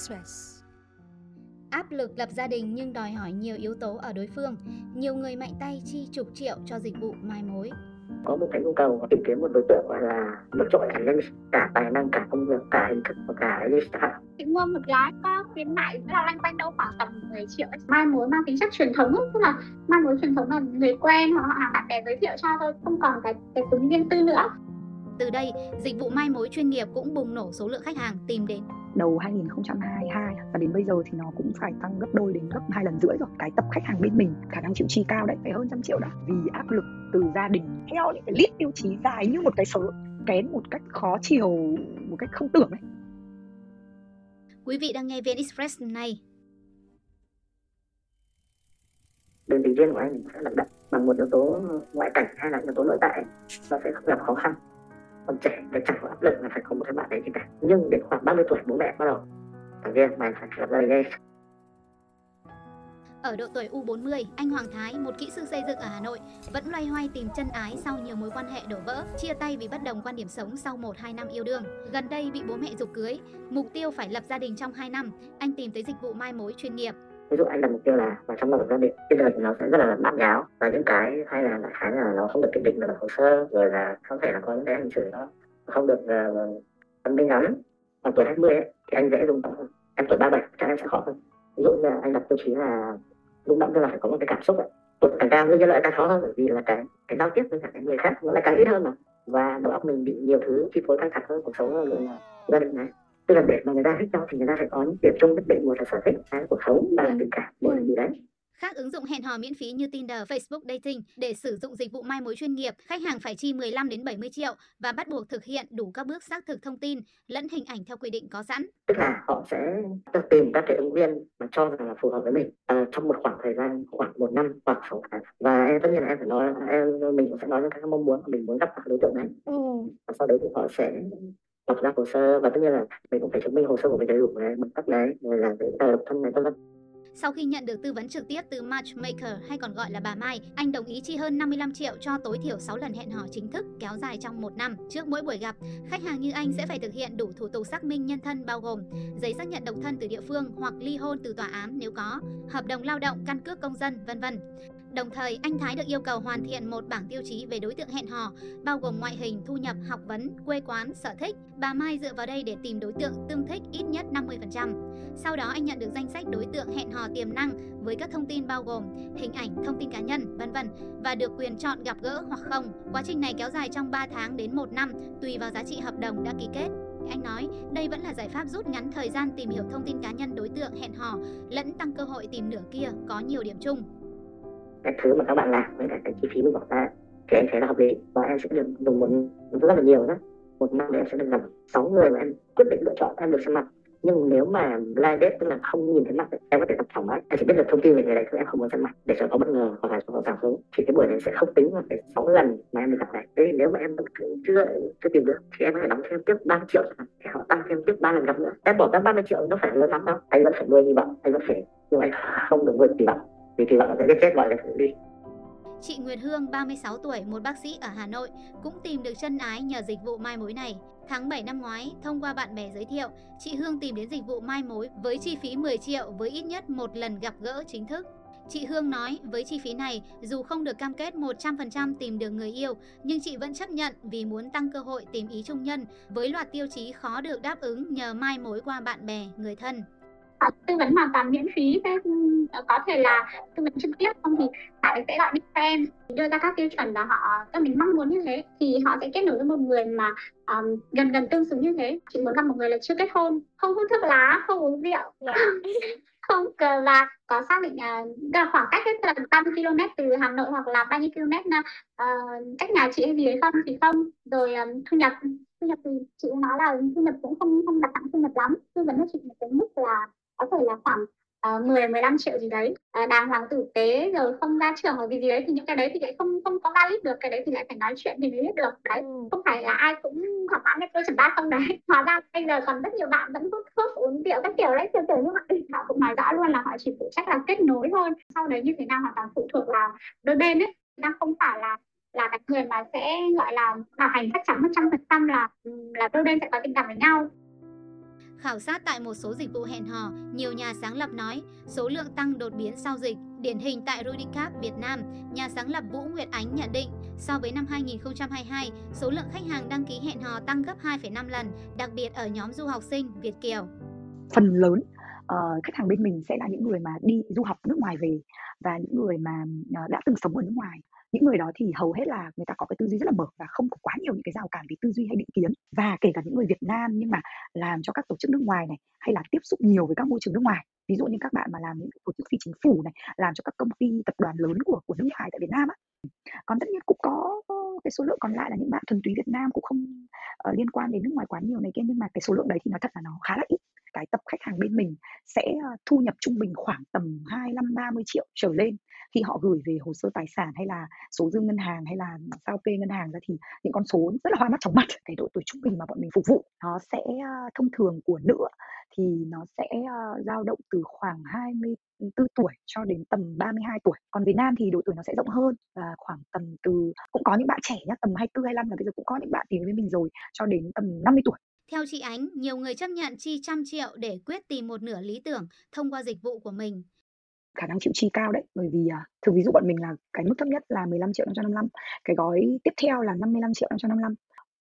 Express. Áp lực lập gia đình nhưng đòi hỏi nhiều yếu tố ở đối phương. Nhiều người mạnh tay chi chục triệu cho dịch vụ mai mối. có một cái nhu cầu tìm kiếm một đối tượng gọi là vượt trội hẳn lên cả tài năng cả công việc cả hình thức và cả lifestyle chị mua một gái có khuyến mại là lanh quanh đâu khoảng tầm 10 triệu mai mối mang tính chất truyền thống tức là mai mối truyền thống là người quen hoặc là bạn bè giới thiệu cho thôi không còn cái cái tính riêng tư nữa Từ đây, dịch vụ mai mối chuyên nghiệp cũng bùng nổ số lượng khách hàng tìm đến. đầu 2022 và đến bây giờ thì nó cũng phải tăng gấp đôi đến gấp hai lần rưỡi rồi cái tập khách hàng bên mình khả năng chịu chi cao đấy phải hơn trăm triệu đó vì áp lực từ gia đình theo những cái list tiêu chí dài như một cái số kén một cách khó chiều một cách không tưởng ấy Quý vị đang nghe VN Express này. đơn vị riêng của anh sẽ là đặt bằng một yếu tố ngoại cảnh hay là yếu tố nội tại nó sẽ không gặp khó khăn còn trẻ thì chẳng có áp lực là phải có một cái bạn đấy gì cả nhưng đến khoảng 30 tuổi bố mẹ bắt đầu thành viên mày phải lập gia đình Ở độ tuổi U40, anh Hoàng Thái, một kỹ sư xây dựng ở Hà Nội, vẫn loay hoay tìm chân ái sau nhiều mối quan hệ đổ vỡ, chia tay vì bất đồng quan điểm sống sau 1-2 năm yêu đương. Gần đây bị bố mẹ dục cưới, mục tiêu phải lập gia đình trong 2 năm, anh tìm tới dịch vụ mai mối chuyên nghiệp ví dụ anh đặt mục tiêu là vào trong một gia đình cái đời thì nó sẽ rất là bát nháo và những cái hay là đại khái là nó không được kiểm định được hồ sơ rồi là không thể là có những cái hành xử nó không được ờ, uh, phân minh lắm. Còn tuổi 20 ấy, thì anh dễ dùng hơn em tuổi 37 chắc em sẽ khó hơn. Ví dụ như là anh đặt tiêu chí là rung động tức là phải có một cái cảm xúc ấy. Tuổi càng cao đương như lại càng khó hơn bởi vì là cái cái giao tiếp với cả cái người khác nó lại càng ít hơn mà. Và đầu óc mình bị nhiều thứ chi phối căng thẳng hơn cuộc sống hơn rồi là gia đình này tức là để mà người ta thích nhau thì người ta phải có những điểm chung nhất định một là sở thích hai là cuộc sống ba là tình cảm một là gì đấy. Khác ứng dụng hẹn hò miễn phí như Tinder, Facebook Dating, để sử dụng dịch vụ mai mối chuyên nghiệp, khách hàng phải chi 15 đến 70 triệu và bắt buộc thực hiện đủ các bước xác thực thông tin lẫn hình ảnh theo quy định có sẵn. tức là họ sẽ tìm các cái ứng viên mà cho rằng là phù hợp với mình à, trong một khoảng thời gian khoảng một năm hoặc sáu tháng. Và em tất nhiên là em phải nói em mình cũng sẽ nói những cái mong muốn mình muốn gặp các đối tượng này và sau đấy thì họ sẽ lập ra hồ sơ và tất nhiên là mình cũng phải chứng minh hồ sơ của mình đầy đủ này bằng cấp này rồi là giấy tờ độc thân này vân vân Sau khi nhận được tư vấn trực tiếp từ Matchmaker hay còn gọi là bà Mai, anh đồng ý chi hơn 55 triệu cho tối thiểu 6 lần hẹn hò chính thức kéo dài trong một năm. Trước mỗi buổi gặp, khách hàng như anh sẽ phải thực hiện đủ thủ tục xác minh nhân thân bao gồm giấy xác nhận độc thân từ địa phương hoặc ly hôn từ tòa án nếu có, hợp đồng lao động, căn cước công dân, vân vân. Đồng thời, anh Thái được yêu cầu hoàn thiện một bảng tiêu chí về đối tượng hẹn hò, bao gồm ngoại hình, thu nhập, học vấn, quê quán, sở thích. Bà Mai dựa vào đây để tìm đối tượng tương thích ít nhất 50%. Sau đó anh nhận được danh sách đối tượng hẹn hò tiềm năng với các thông tin bao gồm hình ảnh, thông tin cá nhân, vân vân và được quyền chọn gặp gỡ hoặc không. Quá trình này kéo dài trong 3 tháng đến 1 năm tùy vào giá trị hợp đồng đã ký kết. Anh nói đây vẫn là giải pháp rút ngắn thời gian tìm hiểu thông tin cá nhân đối tượng hẹn hò lẫn tăng cơ hội tìm nửa kia có nhiều điểm chung cái thứ mà các bạn làm với cả cái chi phí mình bỏ ra thì em thấy là hợp lý. Và em sẽ được dùng một rất là nhiều đó một năm em sẽ được gặp sáu người mà em quyết định lựa chọn em được xem mặt. Nhưng nếu mà blind date tức là không nhìn thấy mặt ấy, em có thể gặp thoải mái em chỉ biết được thông tin về người đấy thôi em không muốn xem mặt để cho có bất ngờ hoặc là cho có cảm hứng. Thì cái buổi này sẽ không tính vào cái sáu lần mà em được gặp này thế thì nếu mà em vẫn chưa chưa tìm được thì em có thể đóng thêm tiếp 30 triệu thì để họ tăng thêm tiếp ba lần gặp nữa. Em bỏ ra 30 triệu nó phải lớn lắm đâu. Anh vẫn phải nuôi hy vọng anh vẫn phải nhưng anh không được vượt kỳ vọng thì thì bạn sẽ giết chết mọi người đi Chị Nguyệt Hương, 36 tuổi, một bác sĩ ở Hà Nội, cũng tìm được chân ái nhờ dịch vụ mai mối này. Tháng 7 năm ngoái, thông qua bạn bè giới thiệu, chị Hương tìm đến dịch vụ mai mối với chi phí 10 triệu với ít nhất một lần gặp gỡ chính thức. Chị Hương nói với chi phí này, dù không được cam kết 100% tìm được người yêu, nhưng chị vẫn chấp nhận vì muốn tăng cơ hội tìm ý trung nhân với loạt tiêu chí khó được đáp ứng nhờ mai mối qua bạn bè, người thân. Họ tư vấn hoàn toàn miễn phí thế ừ, có thể là tư vấn trực tiếp không thì bạn sẽ gọi điện cho em đưa ra các tiêu chuẩn và họ cho mình mong muốn như thế thì họ sẽ kết nối với một người mà um, gần gần tương xứng như thế. Chị muốn gặp một người là chưa kết hôn không hút thuốc lá không uống rượu không cờ và có xác định uh, khoảng cách hết là 30 km từ Hà Nội hoặc là bao nhiêu km uh, ờ, cách nhà chị hay gì đấy không thì không. Rồi um, thu nhập thu nhập thì chị nói là thu nhập cũng không không đặt nặng thu nhập lắm tư vấn cho chị một cái mức là có thể là khoảng uh, 10 15 triệu gì đấy. Uh, đàng hoàng tử tế rồi không ra trường hoặc gì gì đấy thì những cái đấy thì lại không không có valid được cái đấy thì lại phải nói chuyện thì mới biết được. Đấy không phải là ai cũng học án tôi chuẩn ba không đấy. Hóa ra bây giờ còn rất nhiều bạn vẫn hút thuốc uống rượu các kiểu đấy kiểu kiểu như vậy. Họ cũng nói rõ luôn là họ chỉ phụ trách là kết nối thôi. Sau đấy như thế nào hoàn toàn phụ thuộc vào đôi bên ấy. Đang không phải là là cái người mà sẽ gọi là bảo hành chắc chắn một trăm phần trăm là là đôi bên sẽ có tình cảm với nhau Khảo sát tại một số dịch vụ hẹn hò, nhiều nhà sáng lập nói số lượng tăng đột biến sau dịch. Điển hình tại Rudicap Việt Nam, nhà sáng lập Vũ Nguyệt Ánh nhận định so với năm 2022, số lượng khách hàng đăng ký hẹn hò tăng gấp 2,5 lần, đặc biệt ở nhóm du học sinh Việt Kiều. Phần lớn uh, khách hàng bên mình sẽ là những người mà đi du học nước ngoài về và những người mà uh, đã từng sống ở nước ngoài những người đó thì hầu hết là người ta có cái tư duy rất là mở và không có quá nhiều những cái rào cản về tư duy hay định kiến. Và kể cả những người Việt Nam nhưng mà làm cho các tổ chức nước ngoài này hay là tiếp xúc nhiều với các môi trường nước ngoài. Ví dụ như các bạn mà làm những tổ chức phi chính phủ này làm cho các công ty tập đoàn lớn của của nước ngoài tại Việt Nam á. Còn tất nhiên cũng có cái số lượng còn lại là những bạn thuần túy Việt Nam cũng không uh, liên quan đến nước ngoài quá nhiều này kia nhưng mà cái số lượng đấy thì nói thật là nó khá là ít cái tập khách hàng bên mình sẽ ờ, thu nhập trung bình khoảng tầm 25 30 triệu trở lên khi họ gửi về hồ sơ tài sản hay là số dư ngân hàng hay là sao kê ngân hàng ra thì những con số rất là hoa mắt chóng mặt cái độ tuổi trung bình mà bọn mình phục vụ nó sẽ ờ, thông thường của nữ thì nó sẽ ờ, dao động từ khoảng 24 tuổi cho đến tầm 32 tuổi. Còn Việt Nam thì độ tuổi nó sẽ rộng hơn và khoảng tầm từ cũng có những bạn trẻ nhá, tầm 24 25 là bây giờ cũng có những bạn tìm với mình rồi cho đến tầm 50 tuổi. Theo chị Ánh, nhiều người chấp nhận chi trăm triệu để quyết tìm một nửa lý tưởng thông qua dịch vụ của mình. Khả năng chịu chi cao đấy, bởi vì à, thực ví dụ bọn mình là cái mức thấp nhất là 15 triệu 555, cái gói tiếp theo là 55 triệu 555.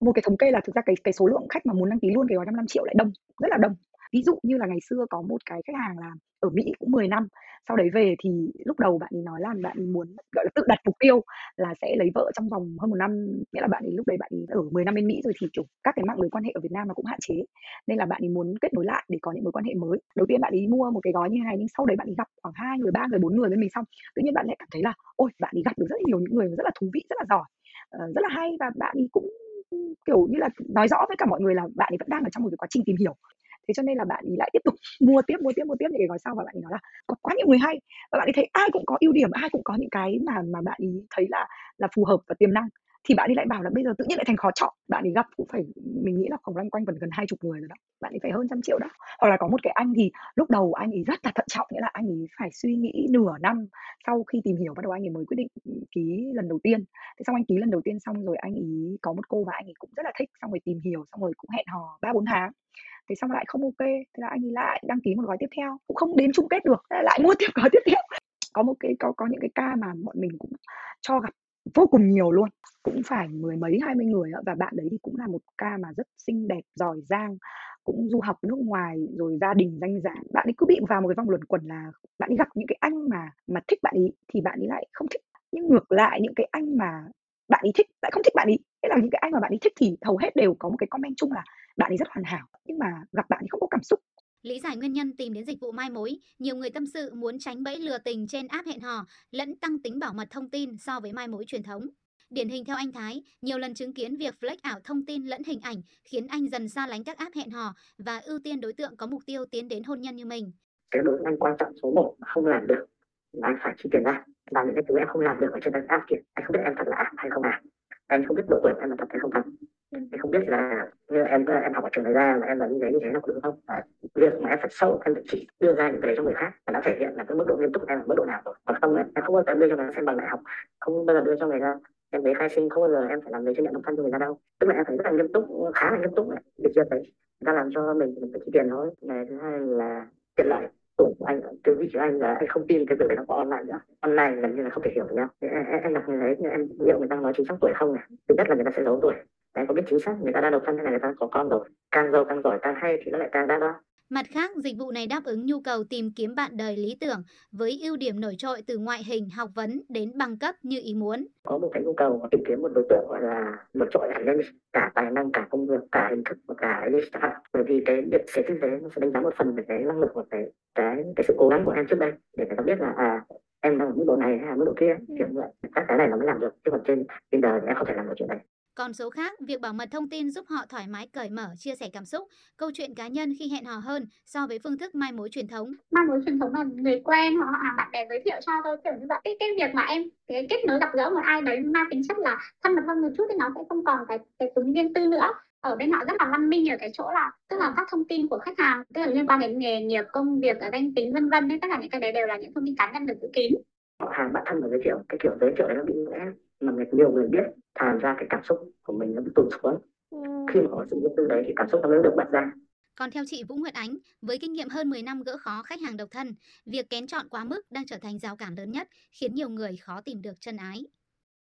Một cái thống kê là thực ra cái cái số lượng khách mà muốn đăng ký luôn cái gói 55 triệu lại đông, rất là đông. Ví dụ như là ngày xưa có một cái khách hàng làm ở Mỹ cũng 10 năm, sau đấy về thì lúc đầu bạn ấy nói là bạn ấy muốn gọi là tự đặt mục tiêu là sẽ lấy vợ trong vòng hơn một năm nghĩa là bạn ấy lúc đấy bạn ấy ở 10 năm bên Mỹ rồi thì kiểu các cái mạng lưới quan hệ ở Việt Nam nó cũng hạn chế nên là bạn ấy muốn kết nối lại để có những mối quan hệ mới đầu tiên bạn ấy mua một cái gói như này nhưng sau đấy bạn ấy gặp khoảng hai người ba người bốn người bên mình xong tự nhiên bạn lại cảm thấy là ôi bạn ấy gặp được rất là nhiều những người rất là thú vị rất là giỏi rất là hay và bạn ấy cũng kiểu như là nói rõ với cả mọi người là bạn ấy vẫn đang ở trong một cái quá trình tìm hiểu thế cho nên là bạn ấy lại tiếp tục mua tiếp mua tiếp mua tiếp những cái gói sau và bạn ấy nói là có quá nhiều người hay. Và bạn ấy thấy ai cũng có ưu điểm, ai cũng có những cái mà mà bạn ấy thấy là là phù hợp và tiềm năng. Thì bạn ấy lại bảo là bây giờ tự nhiên lại thành khó chọn. Bạn ấy gặp cũng phải, mình nghĩ là khoảng loanh quanh vẫn gần hai chục người rồi đó. Bạn ấy phải hơn trăm triệu đó. Hoặc là có một cái anh thì lúc đầu anh ấy rất là thận trọng, nghĩa là anh ấy phải suy nghĩ nửa năm sau khi tìm hiểu bắt đầu anh ấy mới quyết định ký lần đầu tiên. Thế xong anh ký lần đầu tiên xong rồi anh ấy có một cô và anh ấy cũng rất là thích, xong rồi tìm hiểu, xong rồi cũng hẹn hò ba bốn tháng thế xong lại không ok, thế là anh ấy lại đăng ký một gói tiếp theo, cũng không đến chung kết được lại mua tiếp gói tiếp theo. Có một cái, có có những cái ca mà bọn mình cũng cho gặp vô cùng nhiều luôn, cũng phải mười mấy, hai mươi người và bạn đấy thì cũng là một ca mà rất xinh đẹp, giỏi giang, cũng du học nước ngoài, rồi gia đình danh giá bạn ấy cứ bị vào một cái vòng luẩn quẩn là bạn ấy gặp những cái anh mà mà thích bạn ấy thì bạn ấy lại không thích. Nhưng ngược lại, những cái anh mà bạn ấy thích lại không thích bạn ấy thế là những cái anh mà bạn ấy thích thì hầu hết đều có một cái comment chung là bạn ấy rất hoàn hảo nhưng mà gặp bạn ấy không có cảm xúc Lý giải nguyên nhân tìm đến dịch vụ mai mối, nhiều người tâm sự muốn tránh bẫy lừa tình trên app hẹn hò, lẫn tăng tính bảo mật thông tin so với mai mối truyền thống. Điển hình theo anh Thái, nhiều lần chứng kiến việc flex ảo thông tin lẫn hình ảnh khiến anh dần xa lánh các app hẹn hò và ưu tiên đối tượng có mục tiêu tiến đến hôn nhân như mình. Cái đối anh quan trọng số 1 mà không làm được là anh phải chi tiền ra. Và những cái thứ em không làm được ở trên app kia, anh không biết em thật là app hay không à. Anh không biết độ tuổi em là thật hay không thật thì không biết là như em em học ở trường này ra mà em là như thế như thế nó có đúng không? Và việc mà em phải sâu em phải chỉ đưa ra những cái đấy cho người khác và nó thể hiện là cái mức độ nghiêm túc em ở mức độ nào. Rồi còn không ấy, em không bao giờ đưa cho người xem bằng đại học không bao giờ đưa cho người ta em giấy khai sinh không bao giờ em phải làm giấy chứng nhận độc thân cho người ta đâu. Tức là em phải rất là nghiêm túc khá là nghiêm túc đấy việc chưa thấy người ta làm cho mình mình phải chi tiền thôi. Này thứ hai là tiện lợi tuổi của anh từ vị của anh là anh không tin cái việc đấy nó có online nữa. Online gần như là không thể hiểu được nhau em, em, người đọc như thế em liệu người ta nói chính xác tuổi không này thứ nhất là người ta sẽ giấu tuổi. Em có biết chính xác người ta đã độc thân hay là người ta có con rồi. Càng giàu càng giỏi càng hay thì nó lại càng đa đoan. Mặt khác, dịch vụ này đáp ứng nhu cầu tìm kiếm bạn đời lý tưởng với ưu điểm nổi trội từ ngoại hình, học vấn đến bằng cấp như ý muốn. Có một cái nhu cầu tìm kiếm một đối tượng gọi là nổi trội hẳn lên cả tài năng, cả công việc, cả hình thức và cả lifestyle. Bởi vì cái việc sẽ kinh tế nó sẽ đánh giá một phần về cái năng lực của cái cái cái sự cố gắng của em trước đây để người ta biết là à em đang ở mức độ này hay là mức độ kia kiểu vậy các cái này nó mới làm được chứ còn trên tinder thì em không thể làm được chuyện này còn số khác, việc bảo mật thông tin giúp họ thoải mái cởi mở, chia sẻ cảm xúc, câu chuyện cá nhân khi hẹn hò hơn so với phương thức mai mối truyền thống. Mai mối truyền thống là người quen hoặc là bạn bè giới thiệu cho tôi kiểu như vậy. Cái, cái việc mà em cái kết nối gặp gỡ một ai đấy mang tính chất là thân mật hơn một chút thì nó sẽ không còn cái cái tính riêng tư nữa ở bên họ rất là văn minh ở cái chỗ là tức là các thông tin của khách hàng tức là liên quan đến nghề nghiệp công việc ở danh tính vân vân tất cả những cái đấy đều là những thông tin cá nhân được giữ kín hàng bạn thân mà giới thiệu. Cái kiểu giới thiệu đấy nó bị mà nhiều người biết thành ra cái cảm xúc của mình nó bị tụt xuống. Ừ. khi mà có sự riêng tư đấy thì cảm xúc nó mới được bật ra. Còn theo chị Vũ Nguyệt Ánh, với kinh nghiệm hơn 10 năm gỡ khó khách hàng độc thân, việc kén chọn quá mức đang trở thành rào cản lớn nhất, khiến nhiều người khó tìm được chân ái.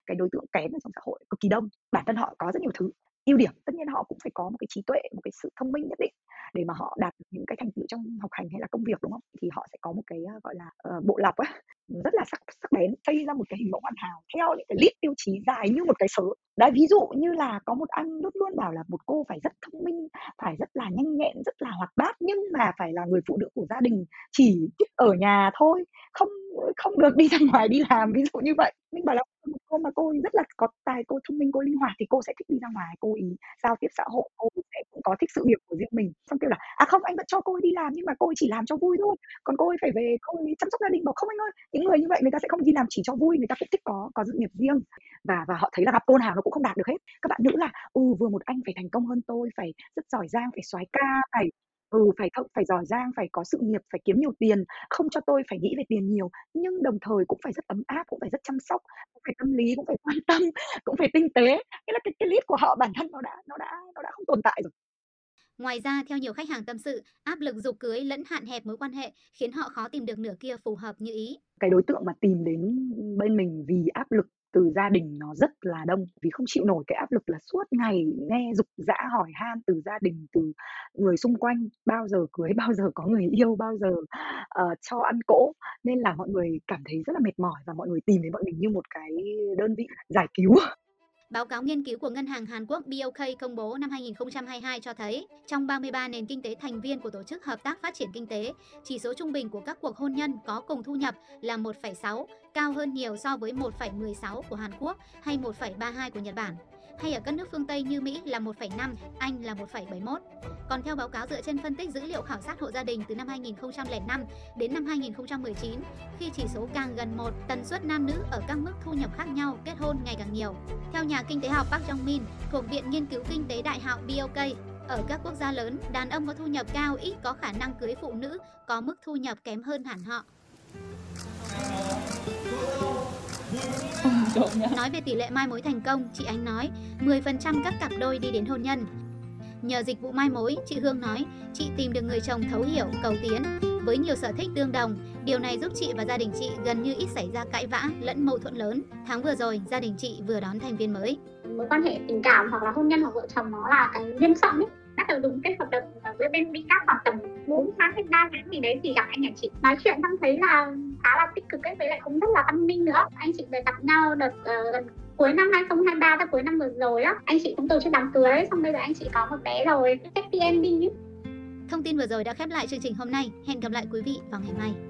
Cái đối tượng kén ở trong xã hội cực kỳ đông, bản thân họ có rất nhiều thứ. Ưu điểm tất nhiên họ cũng phải có một cái trí tuệ một cái sự thông minh nhất định để mà họ đạt được những cái thành tựu trong học hành hay là công việc đúng không? Thì họ sẽ có một cái gọi là uh, bộ lọc á rất là sắc sắc bén, xây ra một cái hình mẫu hoàn hảo theo những cái list tiêu chí dài như một cái sớ. Đấy, ví dụ như là có một anh luôn luôn bảo là một cô phải rất thông minh, phải rất là nhanh nhẹn, rất là hoạt bát, nhưng mà phải là người phụ nữ của gia đình chỉ thích ở nhà thôi, không không được đi ra ngoài đi làm, ví dụ như vậy. Mình bảo là một cô mà cô rất là có tài, cô thông minh, cô linh hoạt thì cô sẽ thích đi ra ngoài, cô ý giao tiếp xã hội, cô cũng có thích sự nghiệp của riêng mình. Xong kêu là à không, anh vẫn cho cô ấy đi làm nhưng mà cô ấy chỉ làm cho vui thôi. Còn cô ấy phải về, cô ấy chăm sóc gia đình bảo, không anh ơi, những người như vậy người ta sẽ không đi làm chỉ cho vui, người ta cũng thích có có sự nghiệp riêng và và họ thấy là gặp cô nào nó cũng không đạt được hết. Các bạn nữ là ừ vừa một anh phải thành công hơn tôi, phải rất giỏi giang, phải soái ca, phải ừ phải thợ phải giỏi giang, phải có sự nghiệp, phải kiếm nhiều tiền, không cho tôi phải nghĩ về tiền nhiều. Nhưng đồng thời cũng phải rất ấm áp, cũng phải rất chăm sóc, cũng phải tâm lý, cũng phải quan tâm, cũng phải tinh tế. Nghĩa là cái cái list của họ bản thân nó đã nó đã nó đã không tồn tại rồi. Ngoài ra, theo nhiều khách hàng tâm sự, áp lực dục cưới lẫn hạn hẹp mối quan hệ khiến họ khó tìm được nửa kia phù hợp như ý. Cái đối tượng mà tìm đến bên mình vì áp lực từ gia đình nó rất là đông vì không chịu nổi cái áp lực là suốt ngày nghe dục dã hỏi han từ gia đình từ người xung quanh bao giờ cưới bao giờ có người yêu bao giờ uh, cho ăn cỗ nên là mọi người cảm thấy rất là mệt mỏi và mọi người tìm đến bọn mình như một cái đơn vị giải cứu Báo cáo nghiên cứu của Ngân hàng Hàn Quốc BOK công bố năm 2022 cho thấy, trong 33 nền kinh tế thành viên của Tổ chức Hợp tác Phát triển Kinh tế, chỉ số trung bình của các cuộc hôn nhân có cùng thu nhập là 1,6, cao hơn nhiều so với 1,16 của Hàn Quốc hay 1,32 của Nhật Bản hay ở các nước phương Tây như Mỹ là 1,5, Anh là 1,71. Còn theo báo cáo dựa trên phân tích dữ liệu khảo sát hộ gia đình từ năm 2005 đến năm 2019, khi chỉ số càng gần 1, tần suất nam nữ ở các mức thu nhập khác nhau kết hôn ngày càng nhiều. Theo nhà kinh tế học Park Jong Min thuộc Viện Nghiên cứu Kinh tế Đại học BOK, ở các quốc gia lớn, đàn ông có thu nhập cao ít có khả năng cưới phụ nữ có mức thu nhập kém hơn hẳn họ. Nói về tỷ lệ mai mối thành công, chị Ánh nói 10% các cặp đôi đi đến hôn nhân. Nhờ dịch vụ mai mối, chị Hương nói, chị tìm được người chồng thấu hiểu, cầu tiến, với nhiều sở thích tương đồng. Điều này giúp chị và gia đình chị gần như ít xảy ra cãi vã lẫn mâu thuẫn lớn. Tháng vừa rồi, gia đình chị vừa đón thành viên mới. Mối quan hệ tình cảm hoặc là hôn nhân hoặc vợ chồng nó là cái duyên phận ấy bắt đầu dùng cái hợp đồng với bên đi các khoảng tầm 4 tháng hay 3 tháng gì đấy thì gặp anh nhà chị nói chuyện xong thấy là khá là tích cực ấy với lại cũng rất là văn minh nữa anh chị về gặp nhau đợt uh, gần cuối năm 2023 tới cuối năm vừa rồi á anh chị cũng tổ chức đám cưới xong bây giờ anh chị có một bé rồi happy ending ấy Thông tin vừa rồi đã khép lại chương trình hôm nay. Hẹn gặp lại quý vị vào ngày mai.